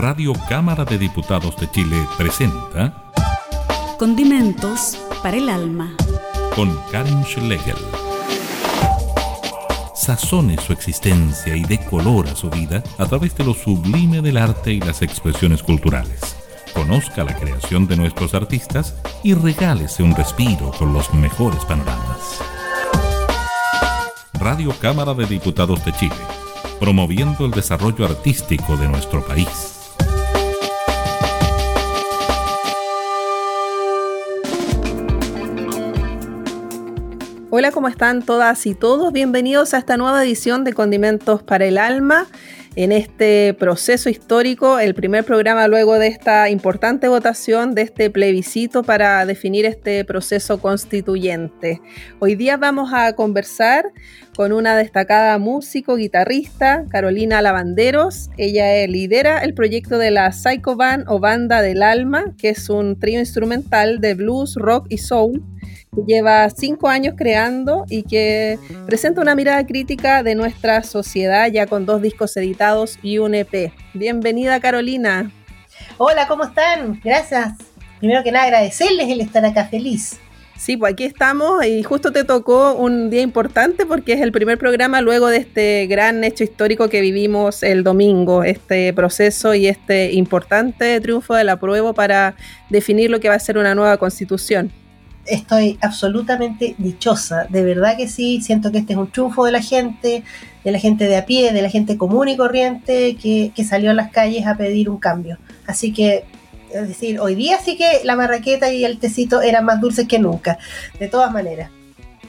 Radio Cámara de Diputados de Chile presenta Condimentos para el alma. Con Karen Schlegel. Sazone su existencia y decolora su vida a través de lo sublime del arte y las expresiones culturales. Conozca la creación de nuestros artistas y regálese un respiro con los mejores panoramas. Radio Cámara de Diputados de Chile, promoviendo el desarrollo artístico de nuestro país. Hola, ¿cómo están todas y todos? Bienvenidos a esta nueva edición de Condimentos para el Alma. En este proceso histórico, el primer programa luego de esta importante votación, de este plebiscito para definir este proceso constituyente. Hoy día vamos a conversar con una destacada músico, guitarrista, Carolina Lavanderos. Ella lidera el proyecto de la Psycho Band o Banda del Alma, que es un trío instrumental de blues, rock y soul que lleva cinco años creando y que presenta una mirada crítica de nuestra sociedad ya con dos discos editados y un EP. Bienvenida Carolina. Hola, ¿cómo están? Gracias. Primero que nada agradecerles el estar acá feliz. Sí, pues aquí estamos y justo te tocó un día importante porque es el primer programa luego de este gran hecho histórico que vivimos el domingo, este proceso y este importante triunfo de la prueba para definir lo que va a ser una nueva constitución estoy absolutamente dichosa, de verdad que sí, siento que este es un triunfo de la gente, de la gente de a pie, de la gente común y corriente que, salió a las calles a pedir un cambio. Así que, es decir, hoy día sí que la marraqueta y el tecito eran más dulces que nunca, de todas maneras.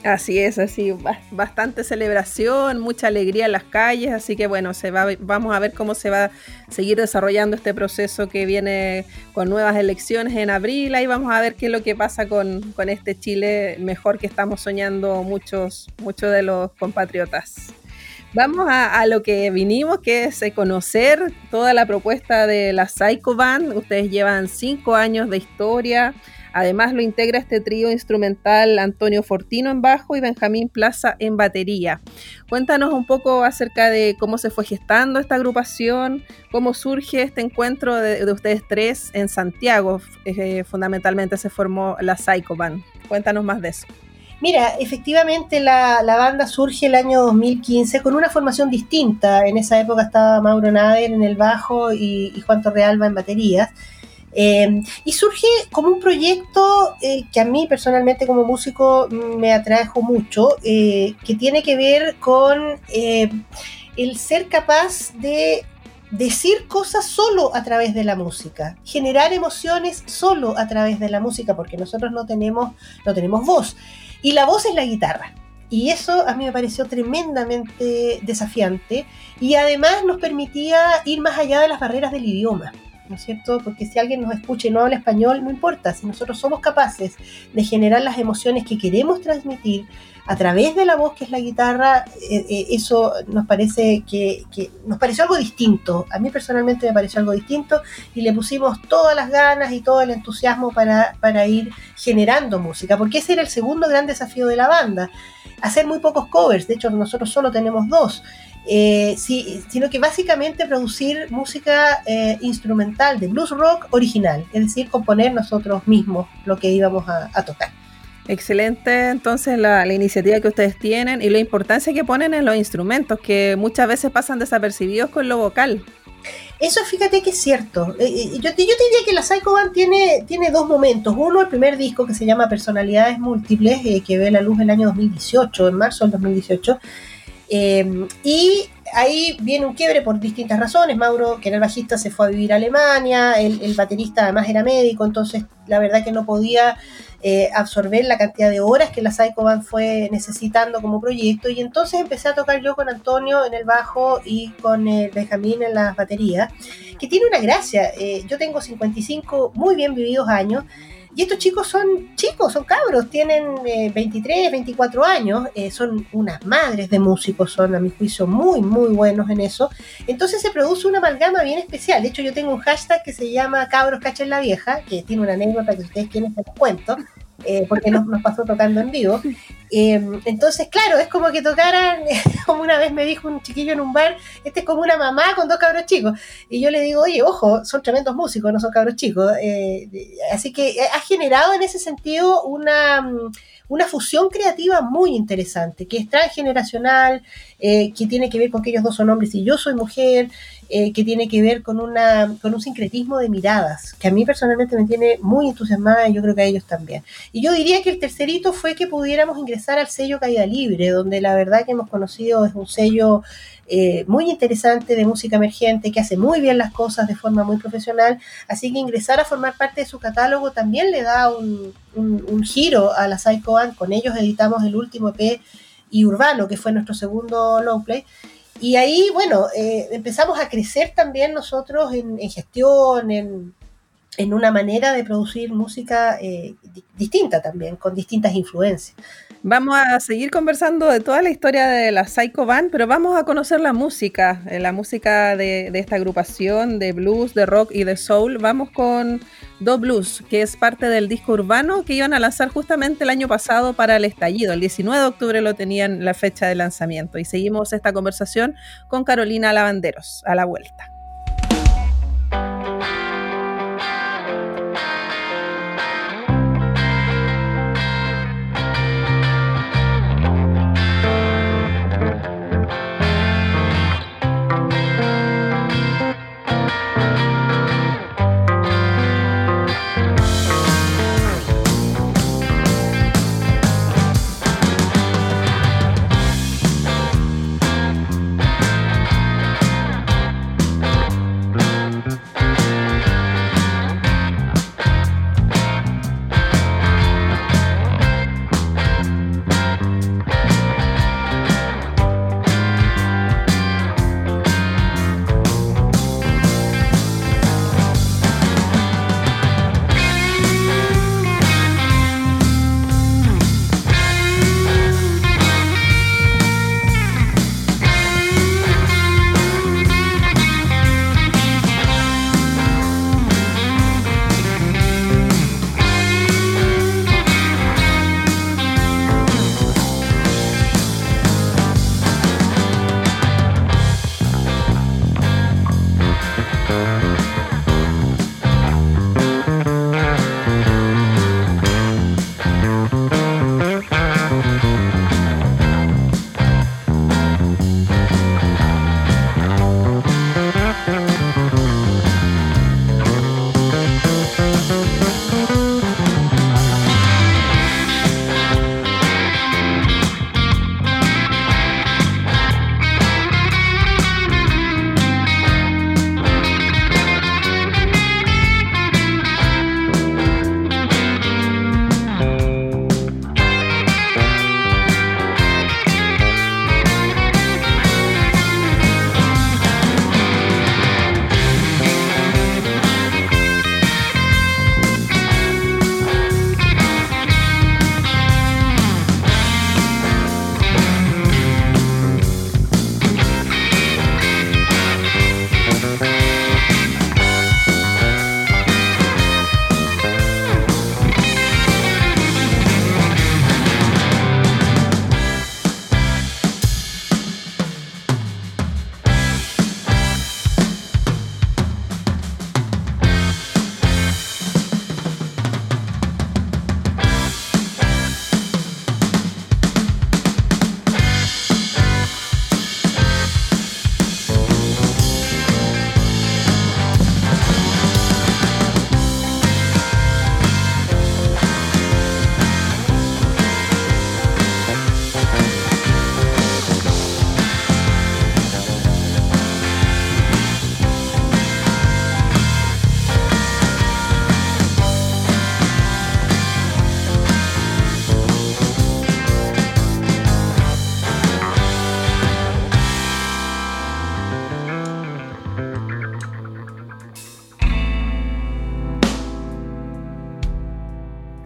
Así es, así, bastante celebración, mucha alegría en las calles, así que bueno, se va, vamos a ver cómo se va a seguir desarrollando este proceso que viene con nuevas elecciones en abril, ahí vamos a ver qué es lo que pasa con, este Chile mejor que estamos soñando muchos, muchos de los compatriotas. Vamos a, lo que vinimos, que es conocer toda la propuesta de la Psycho Band. Ustedes llevan cinco años de historia, Además lo integra este trío instrumental Antonio Fortino en bajo y Benjamín Plaza en batería. Cuéntanos un poco acerca de cómo se fue gestando esta agrupación, cómo surge este encuentro de, ustedes tres en Santiago. Eh, fundamentalmente se formó la Psycho Band. Cuéntanos más de eso. Mira, efectivamente la, banda surge el año 2015 con una formación distinta. En esa época estaba Mauro Nader en el bajo y, y Juan Torrealba en baterías. Eh, y surge como un proyecto eh, que a mí personalmente como músico me atrajo mucho, eh, que tiene que ver con el ser capaz de decir cosas solo a través de la música, generar emociones solo a través de la música, porque nosotros no tenemos, no tenemos voz. Y la voz es la guitarra. Y eso a mí me pareció tremendamente desafiante y además nos permitía ir más allá de las barreras del idioma. ¿No es cierto? Porque si alguien nos escucha y no habla español, no importa, si nosotros somos capaces de generar las emociones que queremos transmitir a través de la voz que es la guitarra, eh, eh, eso nos parece que, nos pareció algo distinto. A mí personalmente me pareció algo distinto y le pusimos todas las ganas y todo el entusiasmo para, para ir generando música, porque ese era el segundo gran desafío de la banda, hacer muy pocos covers, de hecho nosotros solo tenemos dos. Eh, sí, sino que básicamente producir música eh, instrumental de blues rock original, es decir, componer nosotros mismos lo que íbamos a, tocar. Excelente, entonces la, iniciativa que ustedes tienen y la importancia que ponen en los instrumentos, que muchas veces pasan desapercibidos con lo vocal. Eso fíjate que es cierto. Eh, yo, yo, te diría que la Psycho Band tiene, tiene dos momentos. Uno, el primer disco que se llama Personalidades Múltiples, que ve la luz en el año 2018, en marzo del 2018 Em, y ahí viene un quiebre por distintas razones. Mauro, que era el bajista, se fue a vivir a Alemania, el, baterista además era médico, entonces la verdad que no podía eh, absorber la cantidad de horas que la Psycho Band fue necesitando como proyecto. Y entonces empecé a tocar yo con Antonio en el bajo y con el Benjamín en las baterías, que tiene una gracia. Eh, yo tengo 55 muy bien vividos años y estos chicos son chicos, son cabros, tienen 23, eh, 24 años, eh, son unas madres de músicos, son a mi juicio muy, muy buenos en eso. Entonces se produce una amalgama bien especial. De hecho, yo tengo un hashtag que se llama Cabros Cachen la Vieja, que tiene una anécdota que ustedes quieren que les cuento. Eh, porque nos, nos, pasó tocando en vivo. Em, entonces, claro, es como que tocaran, como una vez me dijo un chiquillo en un bar, este es como una mamá con dos cabros chicos. Y yo le digo, oye, ojo, son tremendos músicos, no son cabros chicos. Eh, así que ha generado en ese sentido una mm, una fusión creativa muy interesante, que es transgeneracional, eh, que tiene que ver con que ellos dos son hombres y yo soy mujer, eh, que tiene que ver con, una, con un sincretismo de miradas, que a mí personalmente me tiene muy entusiasmada y yo creo que a ellos también. Y yo diría que el tercerito fue que pudiéramos ingresar al sello Caída Libre, donde la verdad que hemos conocido es un sello eh, muy interesante de música emergente, que hace muy bien las cosas de forma muy profesional, así que ingresar a formar parte de su catálogo también le da un, giro a la Psycho Band, con ellos editamos el último EP y Urbano, que fue nuestro segundo long play. Y ahí, bueno, eh, empezamos a crecer también nosotros en, gestión, en, una manera de producir música eh, distinta también, con distintas influencias. Vamos a seguir conversando de toda la historia de la Psycho Band, pero vamos a conocer la música, eh, la música de, esta agrupación de blues, de rock y de soul. Vamos con Do Blues, que es parte del disco urbano que iban a lanzar justamente el año pasado para el estallido. El 19 de octubre lo tenían la fecha de lanzamiento. Y seguimos esta conversación con Carolina Lavanderos a la vuelta.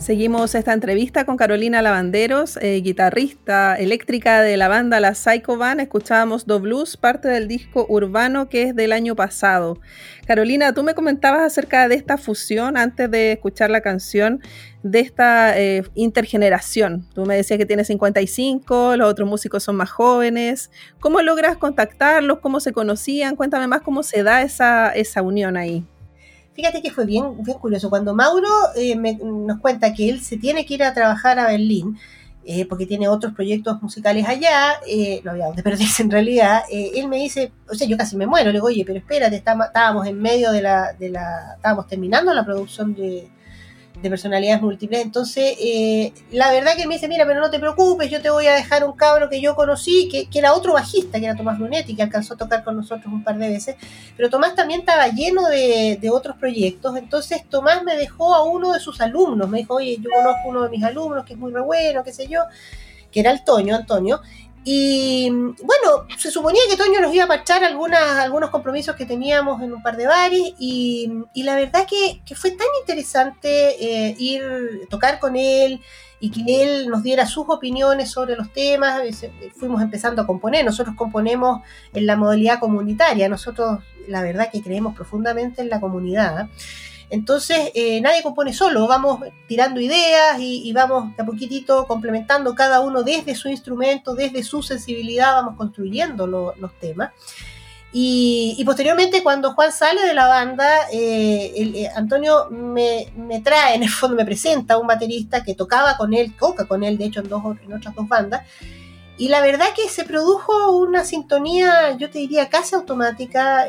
Seguimos esta entrevista con Carolina Lavanderos, eh, guitarrista eléctrica de la banda La Psycho Band. Escuchábamos Do Blues, parte del disco Urbano que es del año pasado. Carolina, tú me comentabas acerca de esta fusión antes de escuchar la canción, de esta eh, intergeneración. Tú me decías que tienes 55, los otros músicos son más jóvenes. ¿Cómo logras contactarlos? ¿Cómo se conocían? Cuéntame más cómo se da esa, esa unión ahí. Fíjate que fue bien, bien curioso. Cuando Mauro eh, nos cuenta que él se tiene que ir a trabajar a Berlín, eh, porque tiene otros proyectos musicales allá, eh, no había donde perderse en realidad, él me dice, o sea, yo casi me muero, le digo, oye, pero espérate, estábamos en medio de la, de la, estábamos terminando la producción de, de personalidades múltiples. Entonces, eh, la verdad que me dice, mira, pero no te preocupes, yo te voy a dejar un cabro que yo conocí, que, era otro bajista, que era Tomás Brunetti, que alcanzó a tocar con nosotros un par de veces, pero Tomás también estaba lleno de, de otros proyectos, entonces Tomás me dejó a uno de sus alumnos, me dijo, oye, yo conozco uno de mis alumnos que es muy re bueno, qué sé yo, que era el Toño, Antonio, y bueno, se suponía que Toño nos iba a parchar algunas, algunos compromisos que teníamos en un par de bares y, la verdad que, que, fue tan interesante eh, ir tocar con él y que él nos diera sus opiniones sobre los temas. Fuimos empezando a componer, nosotros componemos en la modalidad comunitaria, nosotros la verdad que creemos profundamente en la comunidad. Entonces, eh, nadie compone solo, vamos tirando ideas y, vamos de a poquitito complementando cada uno desde su instrumento, desde su sensibilidad, vamos construyendo los temas. Y, posteriormente, cuando Juan sale de la banda, eh, eh, Antonio me, trae, en el fondo me presenta a un baterista que tocaba con él, toca con él, de hecho, en, dos, en otras dos bandas. Y la verdad que se produjo una sintonía, yo te diría, casi automática,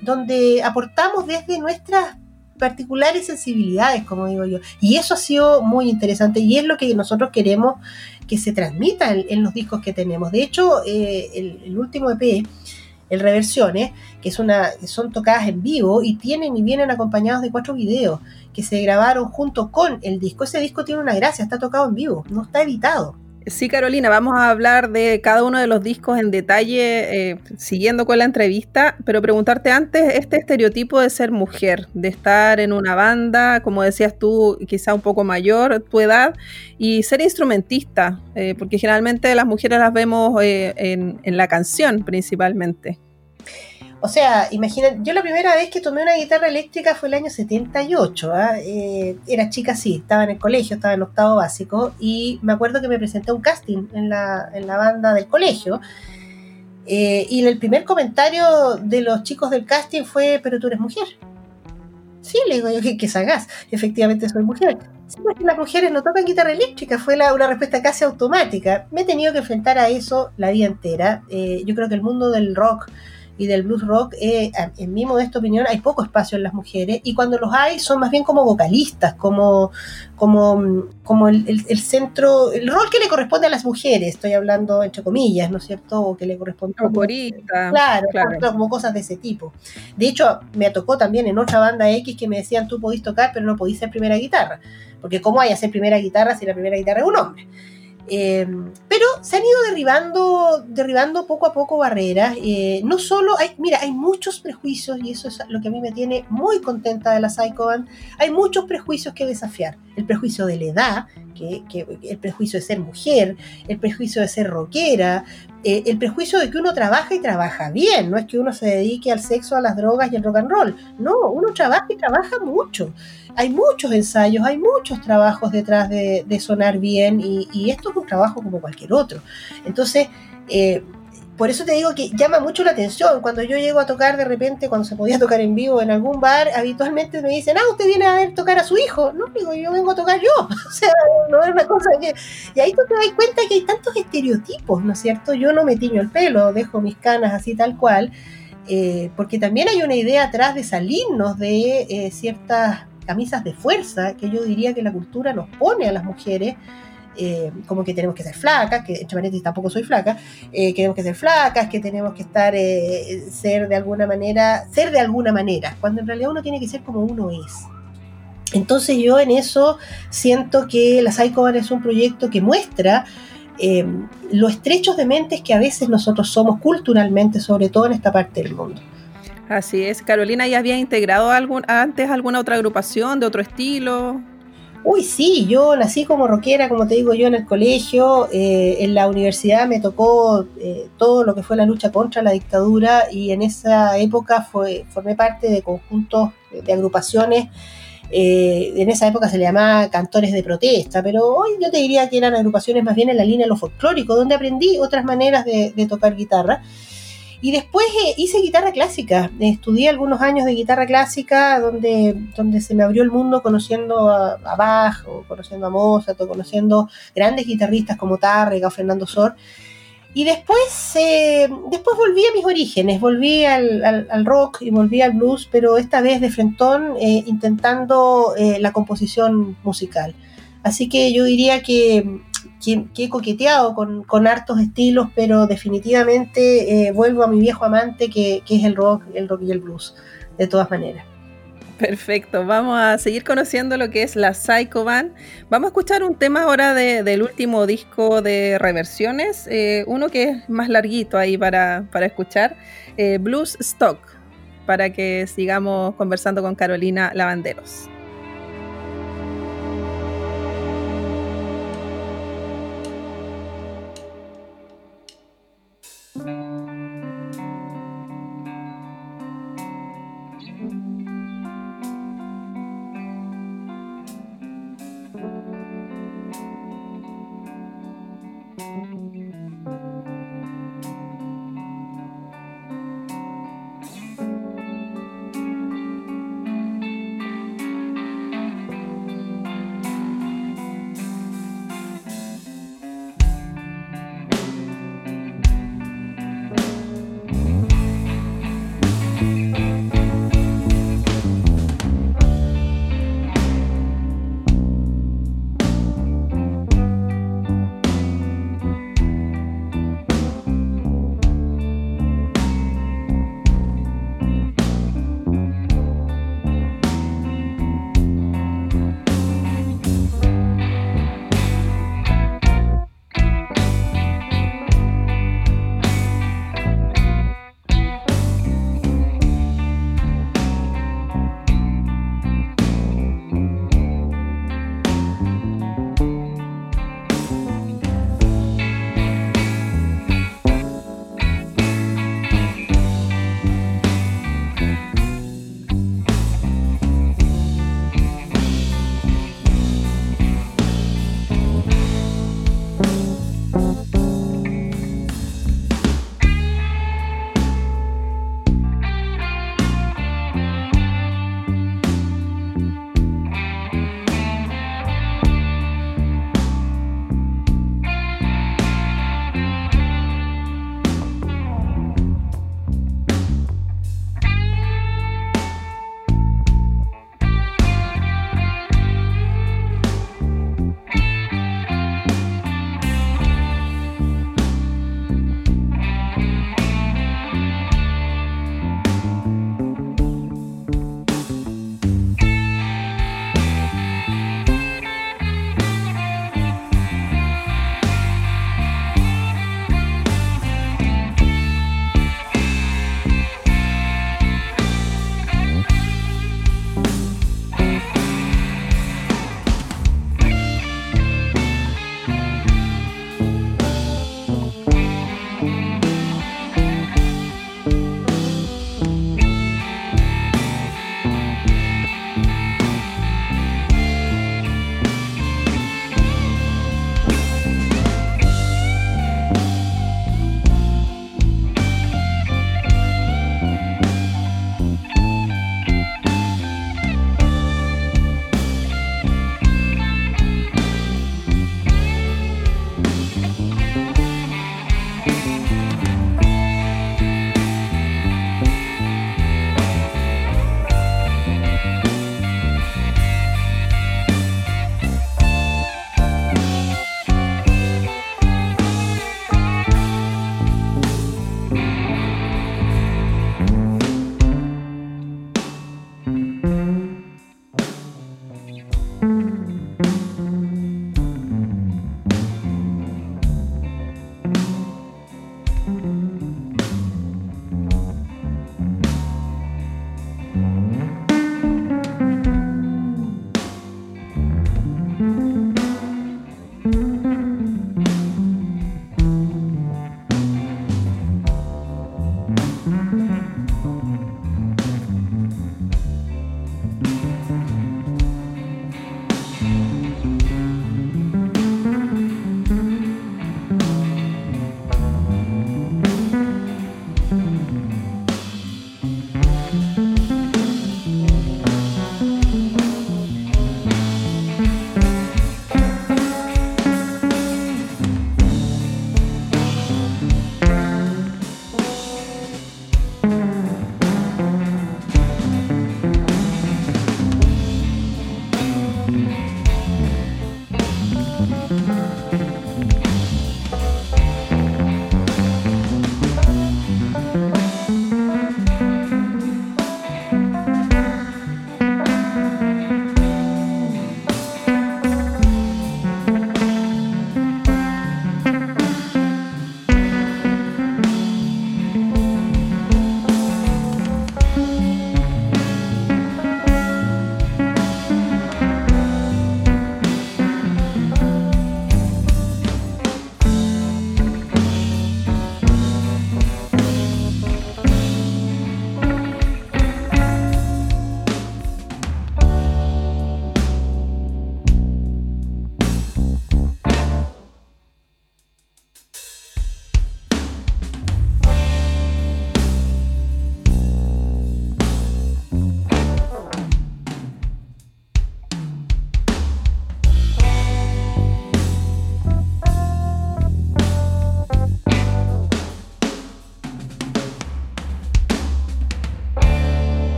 donde aportamos desde nuestras particulares sensibilidades, como digo yo. Y eso ha sido muy interesante y es lo que nosotros queremos que se transmita en, los discos que tenemos. De hecho, eh, el, último EP, el Reversiones, que, es una, son tocadas en vivo y tienen y vienen acompañados de cuatro videos que se grabaron junto con el disco. Ese disco tiene una gracia, está tocado en vivo, no está editado. Sí, Carolina, vamos a hablar de cada uno de los discos en detalle, eh, siguiendo con la entrevista, pero preguntarte antes, este estereotipo de ser mujer, de estar en una banda, como decías tú, quizá un poco mayor tu edad, y ser instrumentista, eh, porque generalmente las mujeres las vemos eh, en, en la canción principalmente. O sea, imagina, yo la primera vez que tomé una guitarra eléctrica fue el año 78. ¿ah? Eh, era chica, sí, estaba en el colegio, estaba en octavo básico. Y me acuerdo que me presenté a un casting en la, en la banda del colegio. Eh, y el primer comentario de los chicos del casting fue: Pero tú eres mujer. Sí, le digo yo que, que sagaz. Efectivamente, soy mujer. Sí, que las mujeres no tocan guitarra eléctrica, fue una respuesta casi automática. Me he tenido que enfrentar a eso la vida entera. Eh, yo creo que el mundo del rock y del blues rock, eh, en mi modesta opinión, hay poco espacio en las mujeres y cuando los hay son más bien como vocalistas, como, como, como el, centro, el rol que le corresponde a las mujeres, estoy hablando entre comillas, ¿no es cierto? O que le corresponde a claro, claro. como cosas de ese tipo. De hecho, me tocó también en otra banda X que me decían tú podís tocar, pero no podís ser primera guitarra, porque ¿cómo hay a ser primera guitarra si la primera guitarra es un hombre? Em, pero se han ido derribando, derribando poco a poco barreras. Eh, no solo hay, mira, hay muchos prejuicios y eso es lo que a mí me tiene muy contenta de la Psycho Band. Hay muchos prejuicios que desafiar. El prejuicio de la edad, que, el prejuicio de ser mujer, el prejuicio de ser rockera, eh, el prejuicio de que uno trabaja y trabaja bien. No es que uno se dedique al sexo, a las drogas y al rock and roll. No, uno trabaja y trabaja mucho hay muchos ensayos, hay muchos trabajos detrás de, sonar bien y, esto es un trabajo como cualquier otro. Entonces, eh, por eso te digo que llama mucho la atención. Cuando yo llego a tocar de repente, cuando se podía tocar en vivo en algún bar, habitualmente me dicen, ah, usted viene a ver tocar a su hijo. No, digo, yo vengo a tocar yo. o sea, no es una cosa que... Y ahí tú te das cuenta que hay tantos estereotipos, ¿no es cierto? Yo no me tiño el pelo, dejo mis canas así tal cual. Eh, porque también hay una idea atrás de salirnos de eh, ciertas camisas de fuerza que yo diría que la cultura nos pone a las mujeres. Eh, como que tenemos que ser flacas, que entre paréntesis tampoco soy flaca, eh, que tenemos que ser flacas, que tenemos que estar, eh, ser de alguna manera, ser de alguna manera, cuando en realidad uno tiene que ser como uno es. Entonces yo en eso siento que la Psycho es un proyecto que muestra lo estrechos de mentes que a veces nosotros somos culturalmente, sobre todo en esta parte del mundo. Así es. Carolina, ¿ya había integrado algún, antes alguna otra agrupación de otro estilo? Uy, sí, yo nací como rockera, como te digo yo, en el colegio, eh, en la universidad me tocó eh, todo lo que fue la lucha contra la dictadura y en esa época fue, formé parte de conjuntos de agrupaciones, eh, en esa época se le llamaba cantores de protesta, pero hoy yo te diría que eran agrupaciones más bien en la línea de lo folclórico, donde aprendí otras maneras de tocar guitarra. Y después eh, hice guitarra clásica, estudié algunos años de guitarra clásica donde, donde se me abrió el mundo conociendo a, Bach, o conociendo a Mozart, o conociendo grandes guitarristas como Tárrega o Fernando Sor. Y después, eh, después volví a mis orígenes, volví al, rock y volví al blues, pero esta vez de frentón eh, intentando la composición musical. Así que yo diría que que, he coqueteado con, hartos estilos, pero definitivamente eh, vuelvo a mi viejo amante que, es el rock, el rock y el blues, de todas maneras. Perfecto, vamos a seguir conociendo lo que es la Psycho Band. Vamos a escuchar un tema ahora del último disco de reversiones, eh, uno que es más larguito ahí para, escuchar, eh, Blues Stock, para que sigamos conversando con Carolina Lavanderos.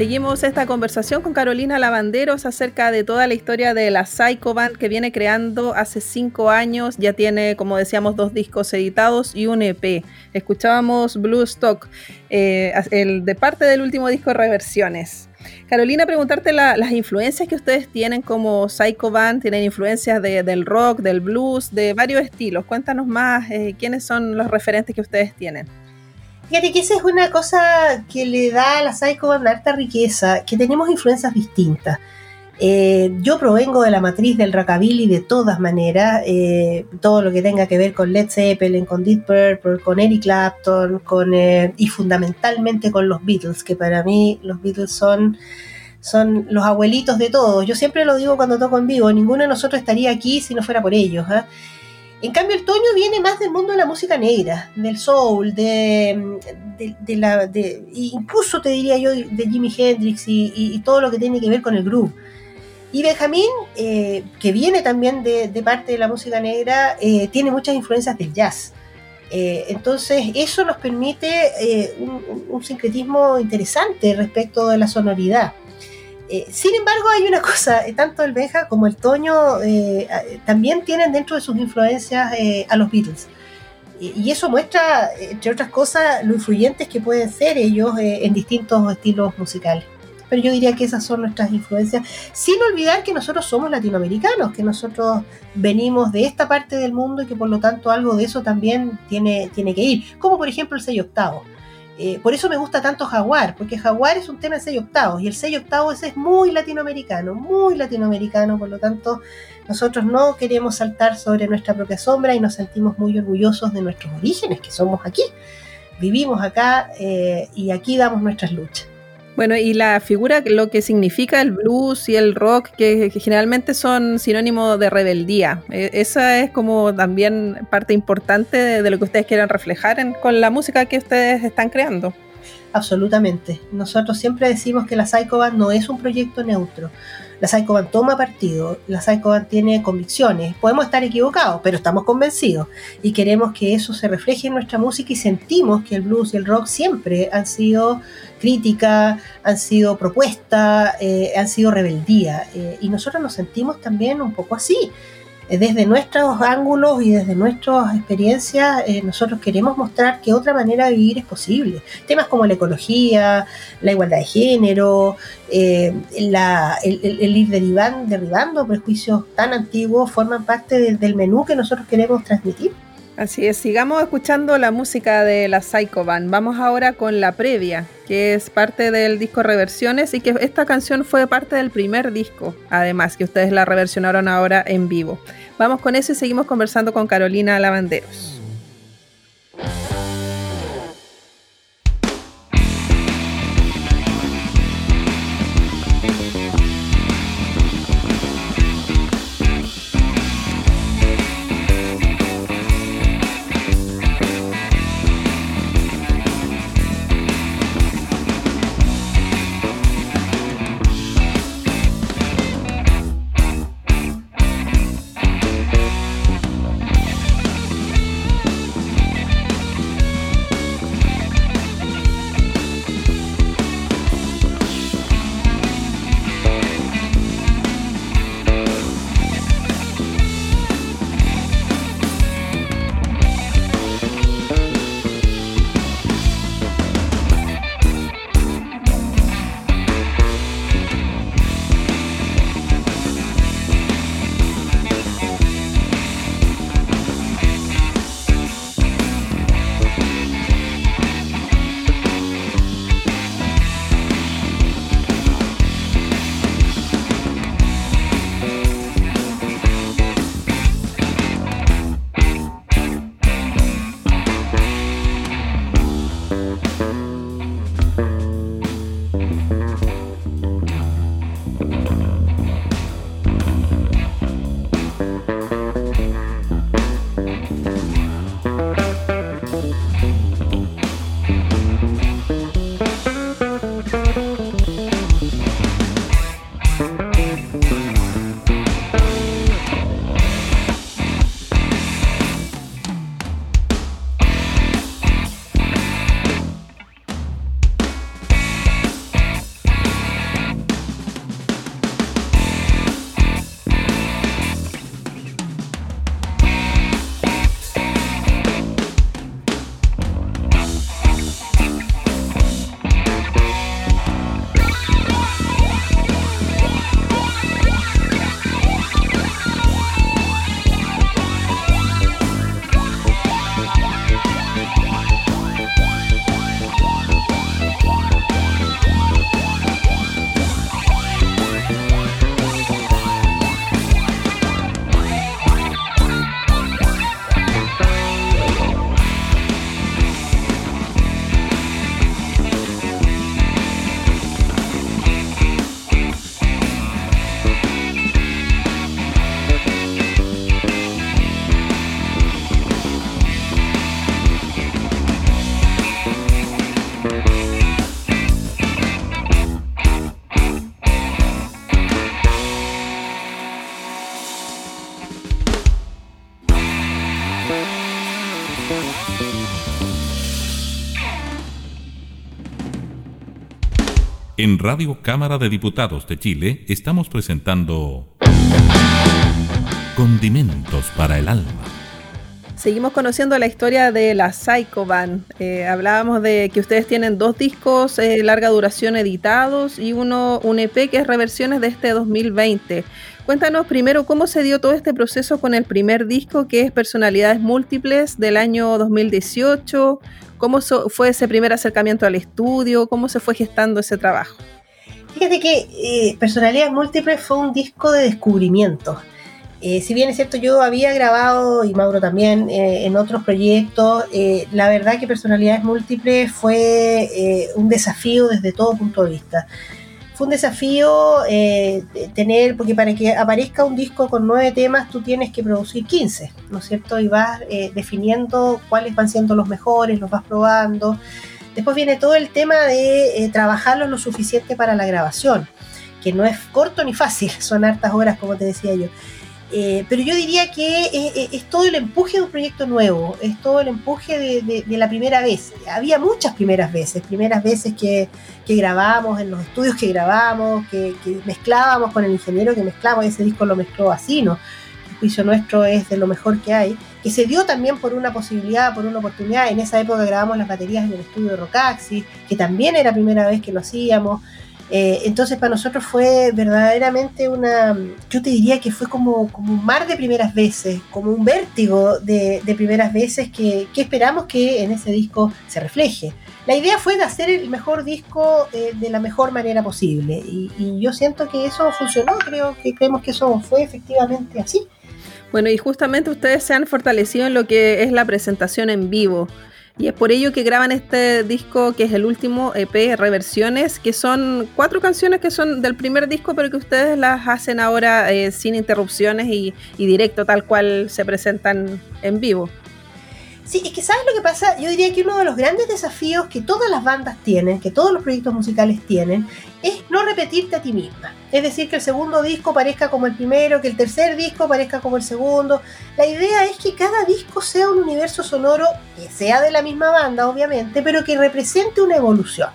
Seguimos esta conversación con Carolina Lavanderos acerca de toda la historia de la Psycho Band que viene creando hace cinco años. Ya tiene, como decíamos, dos discos editados y un EP. Escuchábamos Blue Stock, eh, el de parte del último disco Reversiones. Carolina, preguntarte las influencias que ustedes tienen como Psycho Band. Tienen influencias del rock, del blues, de varios estilos. Cuéntanos más eh, quiénes son los referentes que ustedes tienen. Fíjate que esa es una cosa que le da a la Psycho Band harta riqueza, que tenemos influencias distintas. Eh, yo provengo de la matriz del rockabilly de todas maneras, eh, todo lo que tenga que ver con Led Zeppelin, con Deep Purple, con Eric Clapton, con, eh, y fundamentalmente con los Beatles, que para mí los Beatles son, son los abuelitos de todos. Yo siempre lo digo cuando toco en vivo, ninguno de nosotros estaría aquí si no fuera por ellos. En cambio, el Toño viene más del mundo de la música negra, del soul, de, de, incluso te diría yo de Jimi Hendrix y, todo lo que tiene que ver con el groove. Y Benjamín, eh, que viene también de, parte de la música negra, eh, tiene muchas influencias del jazz. Eh, entonces, eso nos permite un, un, sincretismo interesante respecto de la sonoridad. Eh, sin embargo, hay una cosa, eh, tanto el Benja como el Toño eh, también tienen dentro de sus influencias a los Beatles. Y eso muestra, entre otras cosas, lo influyentes que pueden ser ellos en distintos estilos musicales. Pero yo diría que esas son nuestras influencias, sin olvidar que nosotros somos latinoamericanos, que nosotros venimos de esta parte del mundo y que por lo tanto algo de eso también tiene, tiene que ir, como por ejemplo el sello octavo. Eh, por eso me gusta tanto Jaguar, porque Jaguar es un tema de 6 octavos y el 6 octavos es muy latinoamericano, muy latinoamericano, por lo tanto nosotros no queremos saltar sobre nuestra propia sombra y nos sentimos muy orgullosos de nuestros orígenes, que somos aquí, vivimos acá eh, y aquí damos nuestras luchas. Bueno, y la figura, lo que significa el blues y el rock, que, generalmente son sinónimo de rebeldía. E, esa es como también parte importante de, lo que ustedes quieran reflejar con la música que ustedes están creando. Absolutamente. Nosotros siempre decimos que la Psycho Band no es un proyecto neutro. La Psycho Band toma partido, la Psycho Band tiene convicciones. Podemos estar equivocados, pero estamos convencidos y queremos que eso se refleje en nuestra música y sentimos que el blues y el rock siempre han sido crítica, han sido propuesta, eh, han sido rebeldía. Eh, y nosotros nos sentimos también un poco así. Eh, desde nuestros ángulos y desde nuestras experiencias, nosotros queremos mostrar que otra manera de vivir es posible. Temas como la ecología, la igualdad de género, el, ir derivando, derribando prejuicios tan antiguos forman parte del menú que nosotros queremos transmitir. Así es, sigamos escuchando la música de la Psycho Band. Vamos ahora con la previa, que es parte del disco Reversiones y que esta canción fue parte del primer disco, además, que ustedes la reversionaron ahora en vivo. Vamos con eso y seguimos conversando con Carolina Lavanderos. En Radio Cámara de Diputados de Chile estamos presentando Condimentos para el Alma. Seguimos conociendo la historia de la Psycho Band. Eh, hablábamos de que ustedes tienen dos discos eh, larga duración editados y uno un EP que es reversiones de este 2020. Cuéntanos primero cómo se dio todo este proceso con el primer disco que es Personalidades Múltiples del año 2018. ¿Cómo fue ese primer acercamiento al estudio? ¿Cómo se fue gestando ese trabajo? Fíjate que eh, Personalidades Múltiples fue un disco de descubrimiento eh, si bien es cierto, yo había grabado, y Mauro también, eh, en otros proyectos, eh, la verdad que Personalidades Múltiples fue un desafío desde todo punto de vista. Un desafío tener, porque para que aparezca un disco con nueve temas, tú tienes que producir 15, ¿no es cierto? Y vas definiendo cuáles van siendo los mejores, los vas probando. Después viene todo el tema de trabajarlos lo suficiente para la grabación, que no es corto ni fácil, son hartas horas, como te decía yo. Eh, pero yo diría que es, todo el empuje de un proyecto nuevo, es todo el empuje de, la primera vez. Había muchas primeras veces, primeras veces que, que grabamos, en los estudios que grabamos, que, mezclábamos con el ingeniero que mezclamos, ese disco lo mezcló así, ¿no? El juicio nuestro es de lo mejor que hay, que se dio también por una posibilidad, por una oportunidad. En esa época grabamos las baterías en el estudio de Rocaxi, que también era primera vez que lo hacíamos. Eh, entonces para nosotros fue verdaderamente una, yo te diría que fue como, como un mar de primeras veces, como un vértigo de, primeras veces que, esperamos que en ese disco se refleje. La idea fue de hacer el mejor disco eh, de la mejor manera posible y, y yo siento que eso funcionó, creo que creemos que eso fue efectivamente así. Bueno, y justamente ustedes se han fortalecido en lo que es la presentación en vivo. Y es por ello que graban este disco, que es el último EP, Reversiones, que son cuatro canciones que son del primer disco, pero que ustedes las hacen ahora eh, sin interrupciones y, y directo, tal cual se presentan en vivo. Sí, es que ¿sabes lo que pasa? Yo diría que uno de los grandes desafíos que todas las bandas tienen, que todos los proyectos musicales tienen, es no repetirte a ti misma. Es decir, que el segundo disco parezca como el primero, que el tercer disco parezca como el segundo. La idea es que cada disco sea un universo sonoro que sea de la misma banda, obviamente, pero que represente una evolución.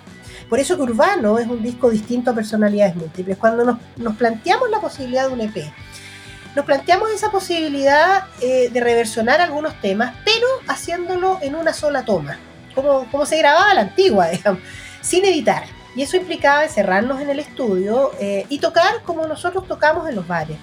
Por eso que Urbano es un disco distinto a personalidades múltiples. Cuando nos, nos planteamos la posibilidad de un EP, nos planteamos esa posibilidad eh, de reversionar algunos temas, pero haciéndolo en una sola toma, como, como se grababa la antigua, digamos, sin editar. Y eso implicaba encerrarnos en el estudio eh, y tocar como nosotros tocamos en los bares.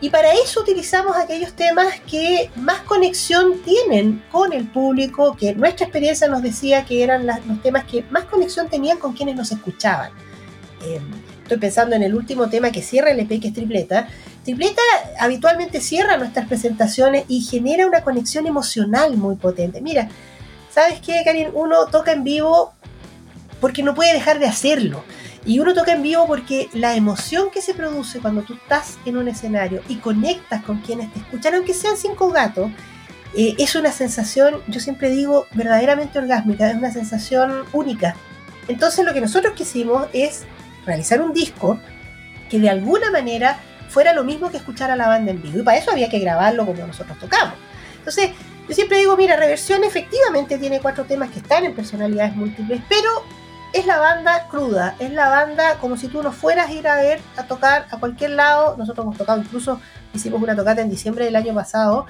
Y para eso utilizamos aquellos temas que más conexión tienen con el público, que nuestra experiencia nos decía que eran los temas que más conexión tenían con quienes nos escuchaban. Em, estoy pensando en el último tema que cierra el EP, que es Tripleta, Tripleta habitualmente cierra nuestras presentaciones y genera una conexión emocional muy potente. Mira, ¿sabes qué, Karin? Uno toca en vivo porque no puede dejar de hacerlo. Y uno toca en vivo porque la emoción que se produce cuando tú estás en un escenario y conectas con quienes te escuchan, aunque sean cinco gatos, eh, es una sensación, yo siempre digo, verdaderamente orgásmica, es una sensación única. Entonces lo que nosotros quisimos es realizar un disco que de alguna manera fuera lo mismo que escuchar a la banda en vivo. Y para eso había que grabarlo como nosotros tocamos. Entonces, yo siempre digo, mira, Reversión efectivamente tiene cuatro temas que están en personalidades múltiples, pero es la banda cruda, es la banda como si tú no fueras a ir a ver, a tocar a cualquier lado. Nosotros hemos tocado, incluso hicimos una tocata en diciembre del año pasado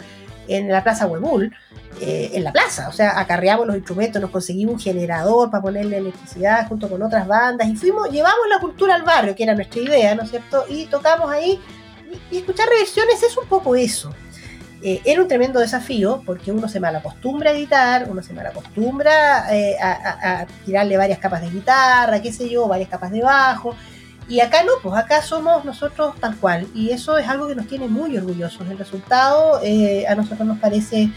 en la Plaza Huebul, eh, en la plaza, o sea, acarreamos los instrumentos, nos conseguimos un generador para ponerle electricidad junto con otras bandas y fuimos, llevamos la cultura al barrio, que era nuestra idea, ¿no es cierto? Y tocamos ahí y, escuchar reversiones es un poco eso. Eh, era un tremendo desafío porque uno se malacostumbra a editar, uno se malacostumbra eh, a, tirarle varias capas de guitarra, qué sé yo, varias capas de bajo. Y acá no, pues acá somos nosotros tal cual. Y eso es algo que nos tiene muy orgullosos. El resultado eh, a nosotros nos parece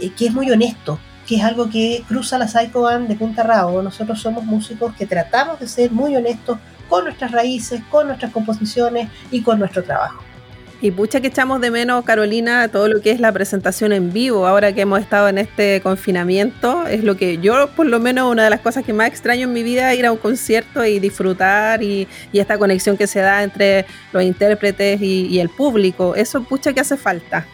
eh, que es muy honesto, que es algo que cruza la Psycho Band de punta rabo. Nosotros somos músicos que tratamos de ser muy honestos con nuestras raíces, con nuestras composiciones y con nuestro trabajo. Y pucha que echamos de menos, Carolina, todo lo que es la presentación en vivo, ahora que hemos estado en este confinamiento, es lo que yo, por lo menos, una de las cosas que más extraño en mi vida, ir a un concierto y disfrutar y, esta conexión que se da entre los intérpretes y, y el público, eso pucha que hace falta.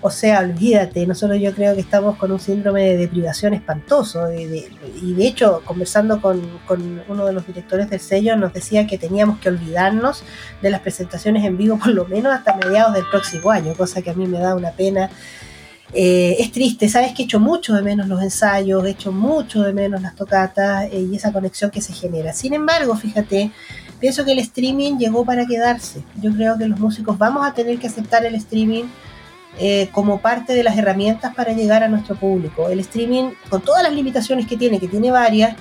O sea, olvídate, nosotros yo creo que estamos con un síndrome de deprivación espantoso. y de hecho, conversando con, con, uno de los directores del sello, nos decía que teníamos que olvidarnos de las presentaciones en vivo por lo menos hasta mediados del próximo año, cosa que a mí me da una pena. Eh, es triste, sabes que he hecho mucho de menos los ensayos, he hecho mucho de menos las tocatas eh, y esa conexión que se genera. Sin embargo, fíjate, pienso que el streaming llegó para quedarse. Yo creo que los músicos vamos a tener que aceptar el streaming eh, como parte de las herramientas para llegar a nuestro público. El streaming, con todas las limitaciones que tiene, que tiene varias,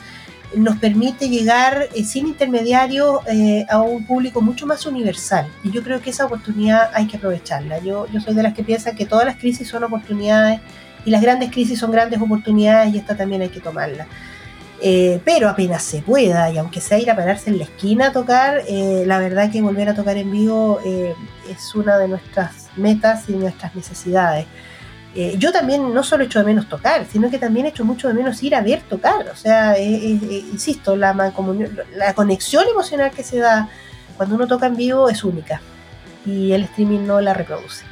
nos permite llegar eh, sin intermediario eh, a un público mucho más universal. Y yo creo que esa oportunidad hay que aprovecharla. Yo, yo soy de las que piensan que todas las crisis son oportunidades y las grandes crisis son grandes oportunidades y esta también hay que tomarla. pero apenas se pueda, y aunque sea ir a pararse en la esquina a tocar, la verdad que volver a tocar en vivo es una de nuestras metas y nuestras necesidades. Eh, yo también no solo echo de menos tocar, sino que también echo mucho de menos ir a ver tocar. O sea, insisto, la, la conexión emocional que se da cuando uno toca en vivo es única y el streaming no la reproduce.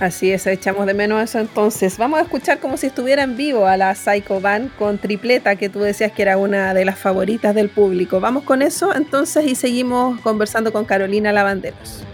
Así es, echamos de menos eso entonces. Vamos a escuchar como si estuviera en vivo a la Psycho Band con tripleta, que tú decías que era una de las favoritas del público. Vamos con eso entonces y seguimos conversando con Carolina Lavanderos.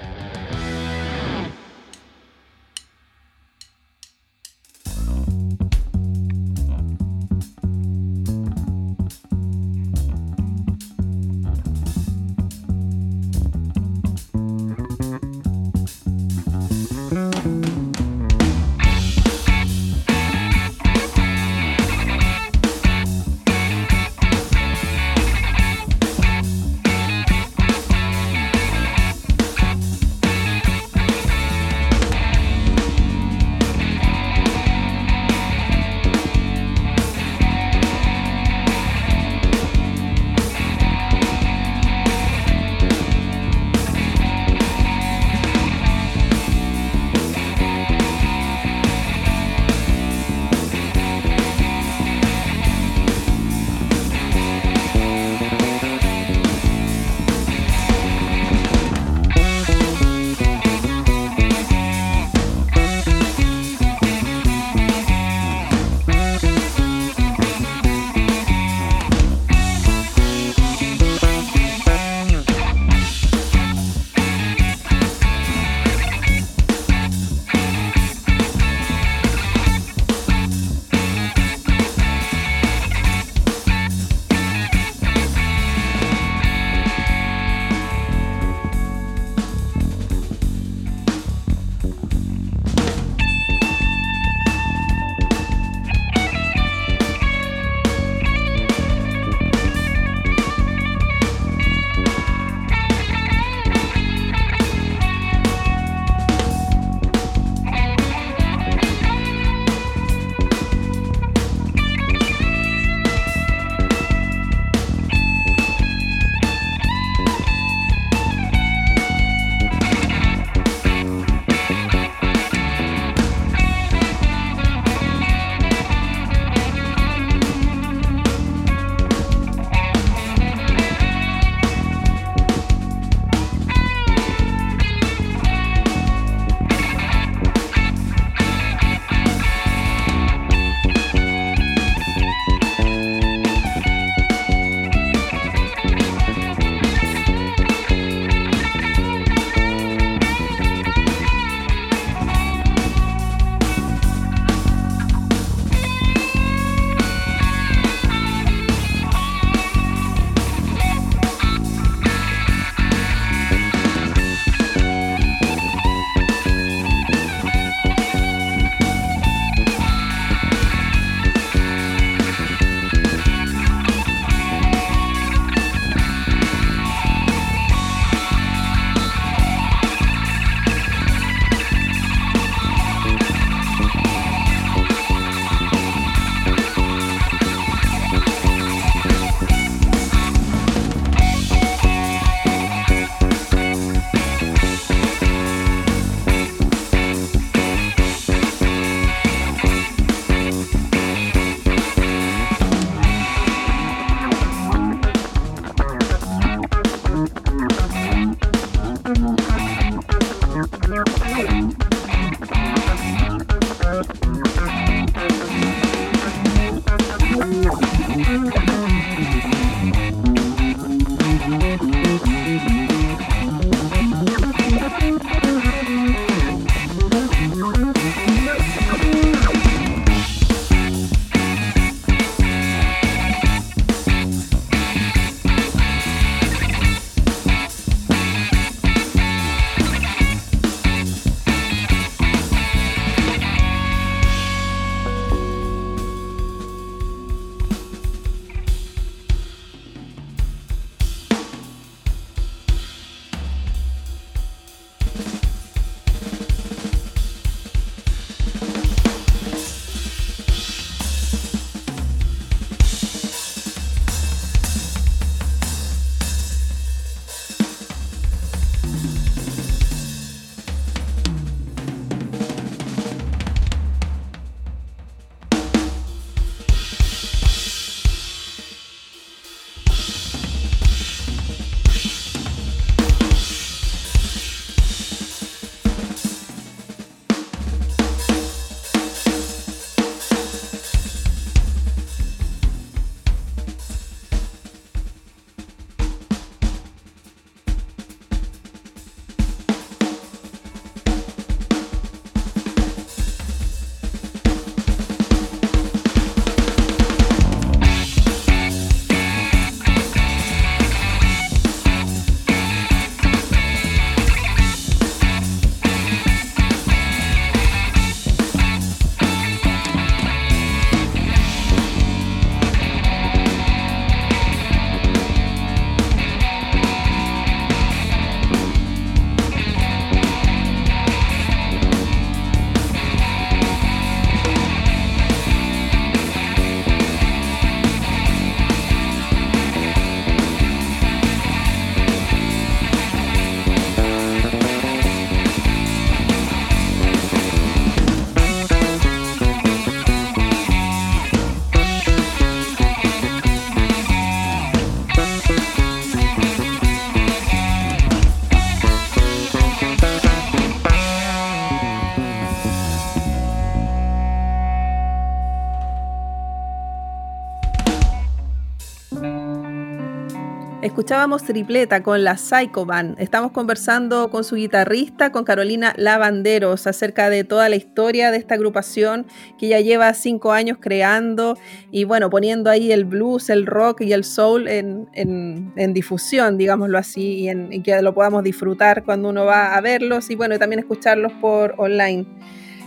Escuchábamos tripleta con la Psycho Band. Estamos conversando con su guitarrista, con Carolina Lavanderos, acerca de toda la historia de esta agrupación que ya lleva cinco años creando y bueno, poniendo ahí el blues, el rock y el soul en, difusión, digámoslo así, y, en, y que lo podamos disfrutar cuando uno va a verlos y bueno, también escucharlos por online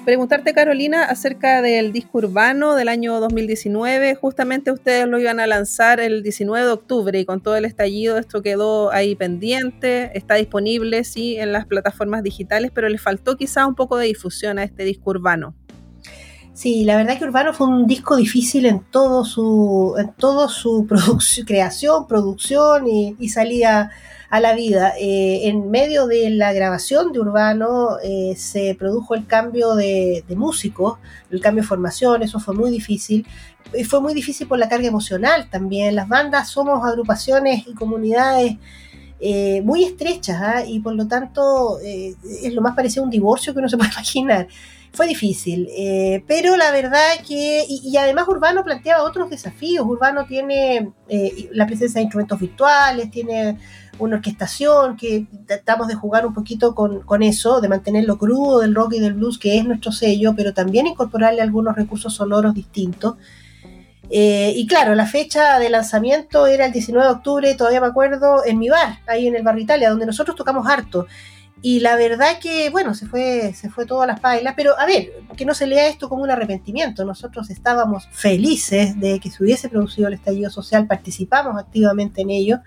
preguntarte, Carolina, acerca del disco urbano del año 2019. Justamente ustedes lo iban a lanzar el 19 de octubre y con todo el estallido esto quedó ahí pendiente. Está disponible, sí, en las plataformas digitales, pero le faltó quizá un poco de difusión a este disco urbano. Sí, la verdad que Urbano fue un disco difícil en todo su, en todo su creación, producción y salida a la vida. Eh, en medio de la grabación de Urbano eh, se produjo el cambio de, músico, el cambio de formación, eso fue muy difícil. Y fue muy difícil por la carga emocional también. Las bandas somos agrupaciones y comunidades eh, muy estrechas ¿ah? y por lo tanto es lo más parecido a un divorcio que uno se puede imaginar. Fue difícil, pero la verdad que, y, y, además Urbano planteaba otros desafíos. Urbano tiene la presencia de instrumentos virtuales, tiene una orquestación, que tratamos de jugar un poquito con, eso, de mantenerlo crudo del rock y del blues, que es nuestro sello, pero también incorporarle algunos recursos sonoros distintos. Eh, y claro, la fecha de lanzamiento era el 19 de octubre, todavía me acuerdo, en mi bar, ahí en el Barrio Italia, donde nosotros tocamos harto. Y la verdad que, bueno, se fue, se fue todas las bailas, pero a ver, que no se lea esto como un arrepentimiento. Nosotros estábamos felices de que se hubiese producido el estallido social, participamos activamente en ello.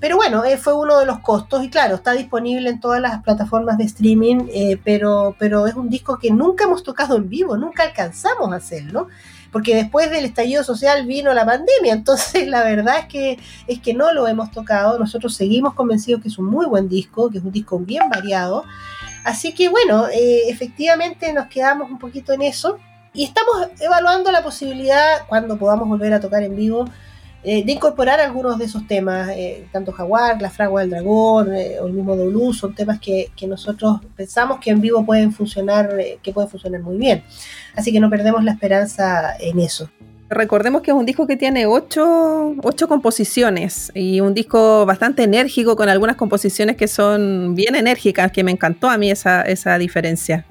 Pero bueno, eh, fue uno de los costos y claro, está disponible en todas las plataformas de streaming, eh, pero, pero es un disco que nunca hemos tocado en vivo, nunca alcanzamos a hacerlo, porque después del estallido social vino la pandemia, entonces la verdad es que, es que no lo hemos tocado, nosotros seguimos convencidos que es un muy buen disco, que es un disco bien variado, así que bueno, eh, efectivamente nos quedamos un poquito en eso. Y estamos evaluando la posibilidad, cuando podamos volver a tocar en vivo, eh, de incorporar algunos de esos temas, eh, tanto Jaguar, La Fragua del Dragón eh, o el mismo Doulou, son temas que, nosotros pensamos que en vivo pueden funcionar, que pueden funcionar muy bien. Así que no perdemos la esperanza en eso. Recordemos que es un disco que tiene ocho, ocho, composiciones y un disco bastante enérgico con algunas composiciones que son bien enérgicas, que me encantó a mí esa, esa diferencia.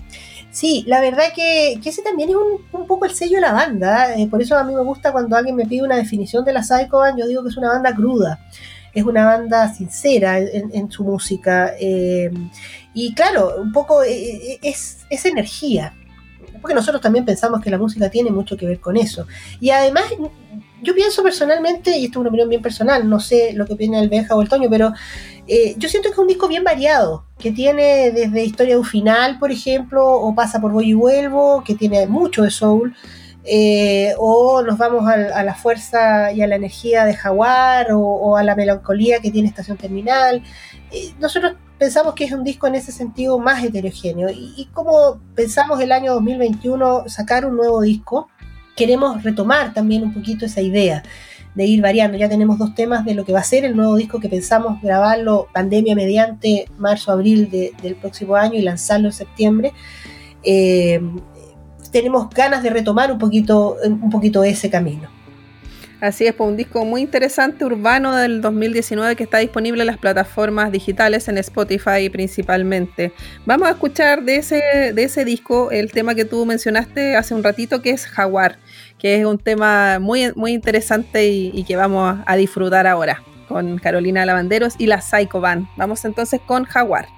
Sí, la verdad que, ese también es un, poco el sello de la banda. Eh, por eso a mí me gusta cuando alguien me pide una definición de la Psycho yo digo que es una banda cruda. Es una banda sincera en, su música. Eh, y claro, un poco eh, es, es energía. Porque nosotros también pensamos que la música tiene mucho que ver con eso. Y además yo pienso personalmente, y esto es una opinión bien personal, no sé lo que opina el Benja o el Toño, pero eh, yo siento que es un disco bien variado, que tiene desde Historia de un Final, por ejemplo, o pasa por Voy y Vuelvo, que tiene mucho de soul, eh, o nos vamos a, la fuerza y a la energía de Jaguar, o, a la melancolía que tiene Estación Terminal. Eh, nosotros pensamos que es un disco en ese sentido más heterogéneo, y, y como pensamos el año 2021 sacar un nuevo disco, queremos retomar también un poquito esa idea de ir variando. Ya tenemos dos temas de lo que va a ser el nuevo disco que pensamos grabarlo pandemia mediante marzo-abril del próximo año y lanzarlo en septiembre. Eh, tenemos ganas de retomar un poquito, un poquito ese camino. Así es, pues un disco muy interesante urbano del 2019 que está disponible en las plataformas digitales, en Spotify principalmente. Vamos a escuchar de ese, de ese disco el tema que tú mencionaste hace un ratito, que es Jaguar, que es un tema muy, muy interesante y, que vamos a disfrutar ahora con Carolina Lavanderos y la Psycho Band. Vamos entonces con Jaguar.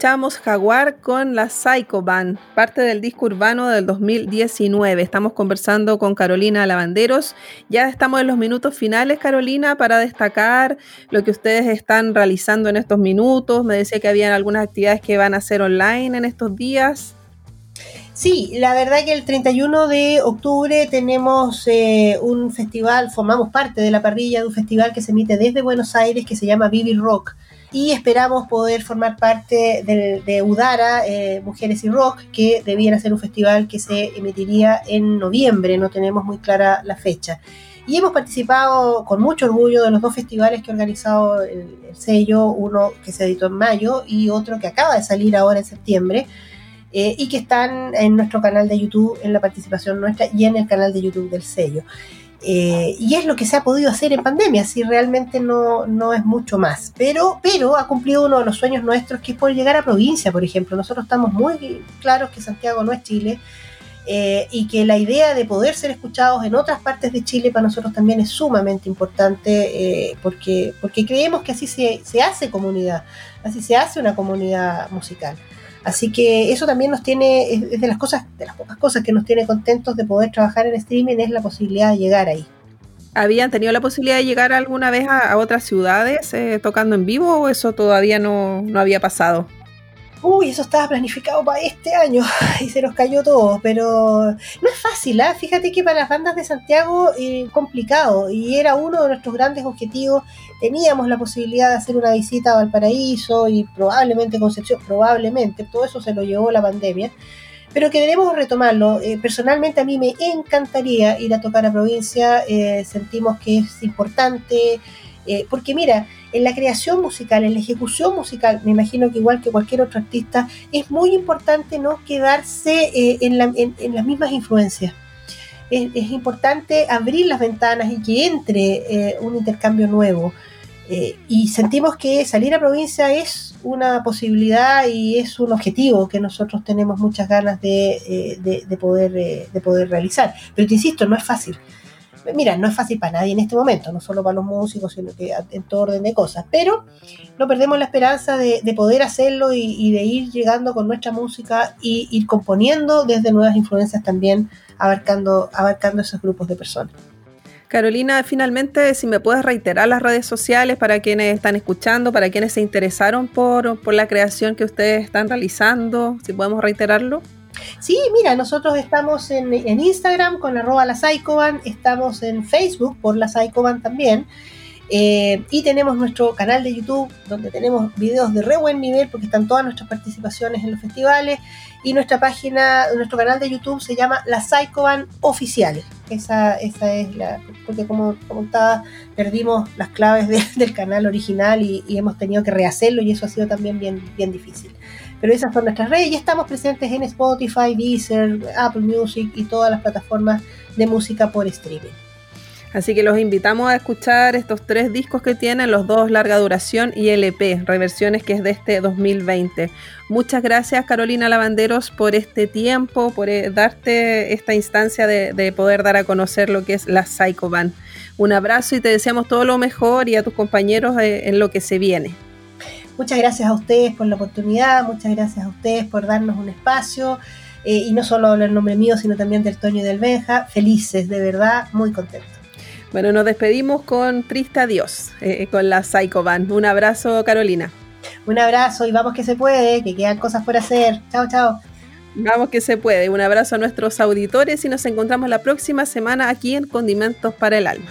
Escuchamos Jaguar con la Psycho Band, parte del disco urbano del 2019. Estamos conversando con Carolina Lavanderos. Ya estamos en los minutos finales, Carolina, para destacar lo que ustedes están realizando en estos minutos. Me decía que habían algunas actividades que van a hacer online en estos días. Sí, la verdad que el 31 de octubre tenemos eh, un festival, formamos parte de la parrilla de un festival que se emite desde Buenos Aires que se llama Vivi Rock y esperamos poder formar parte de, Udara, eh, Mujeres y Rock, que debiera ser un festival que se emitiría en noviembre, no tenemos muy clara la fecha. Y hemos participado con mucho orgullo de los dos festivales que ha organizado el, sello, uno que se editó en mayo y otro que acaba de salir ahora en septiembre. Eh, y que están en nuestro canal de YouTube, en la participación nuestra y en el canal de YouTube del sello. Eh, y es lo que se ha podido hacer en pandemia, si realmente no, no, es mucho más. Pero, pero ha cumplido uno de los sueños nuestros, que es poder llegar a provincia, por ejemplo. Nosotros estamos muy claros que Santiago no es Chile eh, y que la idea de poder ser escuchados en otras partes de Chile para nosotros también es sumamente importante eh, porque, porque creemos que así se, se hace comunidad, así se hace una comunidad musical. Así que eso también nos tiene, es de las cosas, de las pocas cosas que nos tiene contentos de poder trabajar en streaming, es la posibilidad de llegar ahí. ¿Habían tenido la posibilidad de llegar alguna vez a, otras ciudades eh, tocando en vivo o eso todavía no, no había pasado? Uy, eso estaba planificado para este año y se nos cayó todo, pero no es fácil, ¿eh? fíjate que para las bandas de Santiago eh, complicado y era uno de nuestros grandes objetivos, teníamos la posibilidad de hacer una visita a Valparaíso y probablemente Concepción, probablemente, todo eso se lo llevó la pandemia, pero que debemos retomarlo. Eh, personalmente a mí me encantaría ir a tocar a provincia, eh, sentimos que es importante, porque mira, en la creación musical, en la ejecución musical, me imagino que igual que cualquier otro artista, es muy importante no quedarse eh, en, las mismas influencias. Es, importante abrir las ventanas y que entre eh, un intercambio nuevo. Eh, y sentimos que salir a provincia es una posibilidad y es un objetivo que nosotros tenemos muchas ganas de, poder, de poder realizar. Pero te insisto, no es fácil mira, no es fácil para nadie en este momento, no solo para los músicos, sino que en todo orden de cosas, pero no perdemos la esperanza de, poder hacerlo y, de ir llegando con nuestra música y ir componiendo desde nuevas influencias también, abarcando, abarcando esos grupos de personas. Carolina, finalmente, si me puedes reiterar las redes sociales para quienes están escuchando, para quienes se interesaron por, por la creación que ustedes están realizando, si podemos reiterarlo. Sí, mira, nosotros estamos en, Instagram con arroba la Psychoban, estamos en Facebook por la Psychoban también. Eh, y tenemos nuestro canal de YouTube donde tenemos videos de re buen nivel porque están todas nuestras participaciones en los festivales. Y nuestra página, nuestro canal de YouTube se llama La Psychoban Oficiales. Esa, esa es la. Porque como comentaba, perdimos las claves del canal original y, y, hemos tenido que rehacerlo y eso ha sido también bien, bien difícil. Pero esas son nuestras redes y estamos presentes en Spotify, Deezer, Apple Music y todas las plataformas de música por streaming. Así que los invitamos a escuchar estos tres discos que tienen, los dos larga duración y LP, reversiones que es de este 2020. Muchas gracias Carolina Lavanderos por este tiempo, por eh, darte esta instancia de, poder dar a conocer lo que es la Psycho Band. Un abrazo y te deseamos todo lo mejor y a tus compañeros eh, en lo que se viene. Muchas gracias a ustedes por la oportunidad, muchas gracias a ustedes por darnos un espacio. Eh, y no solo el nombre mío, sino también del Toño y del Benja. Felices, de verdad, muy contentos. Bueno, nos despedimos con Triste Adiós, eh, con la Psycho Band. Un abrazo, Carolina. Un abrazo y vamos que se puede, que quedan cosas por hacer. Chao, chao. Vamos que se puede. Un abrazo a nuestros auditores y nos encontramos la próxima semana aquí en Condimentos para el Alma.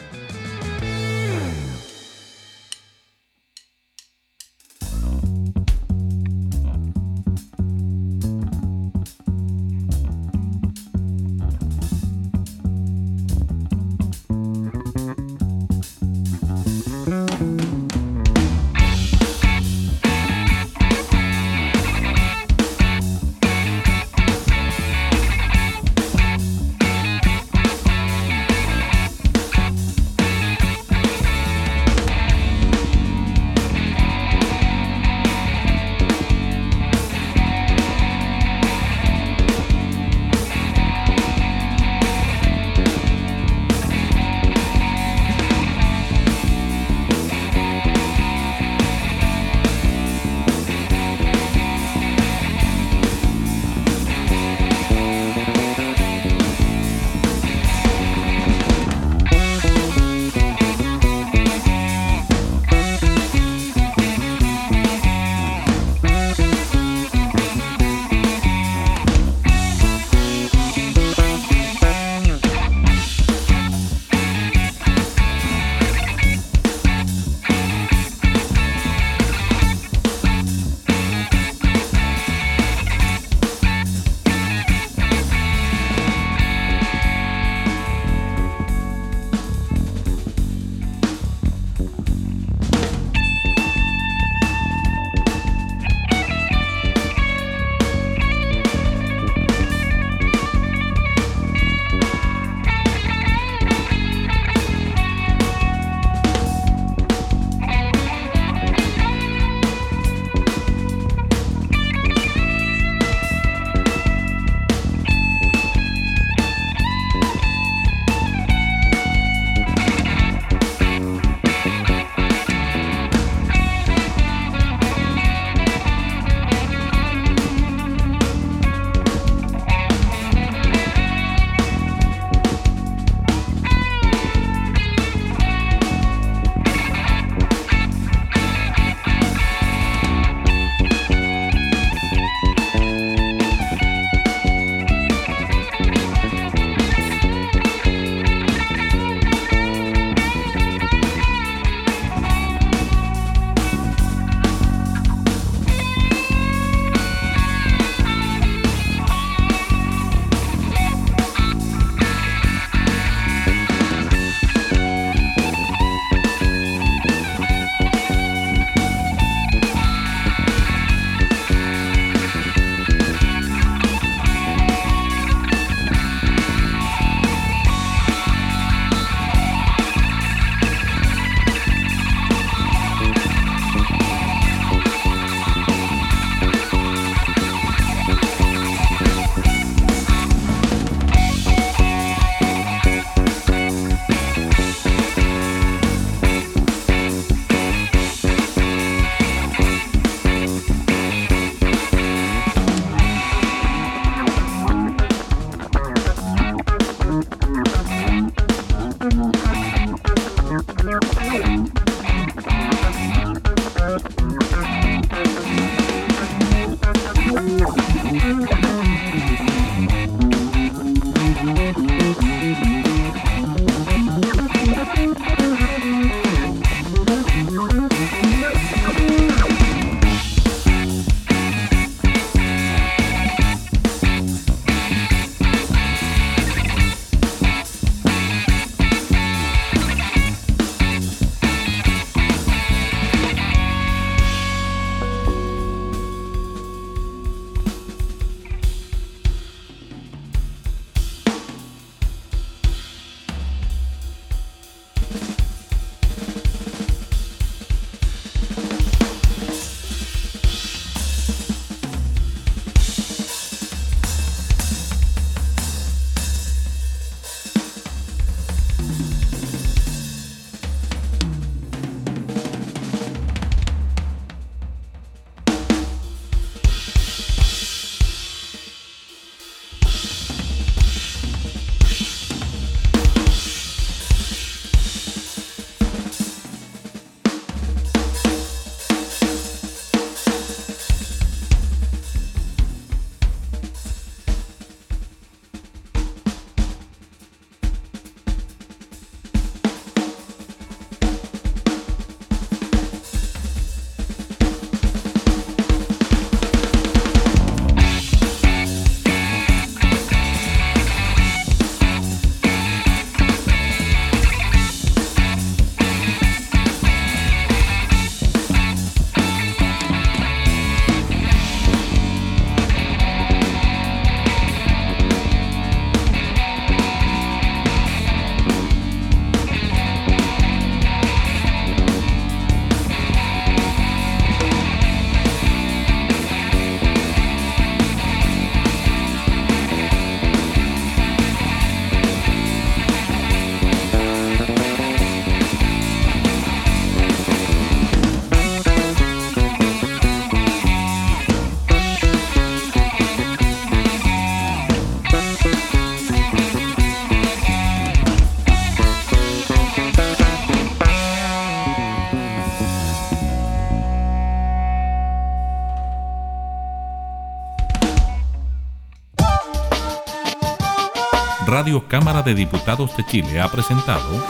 Radio Cámara de Diputados de Chile ha presentado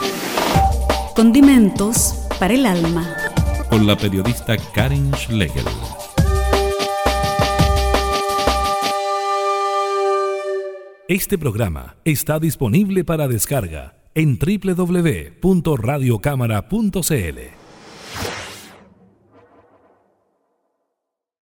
Condimentos para el alma. Con la periodista Karin Schlegel. Este programa está disponible para descarga en www.radiocámara.cl.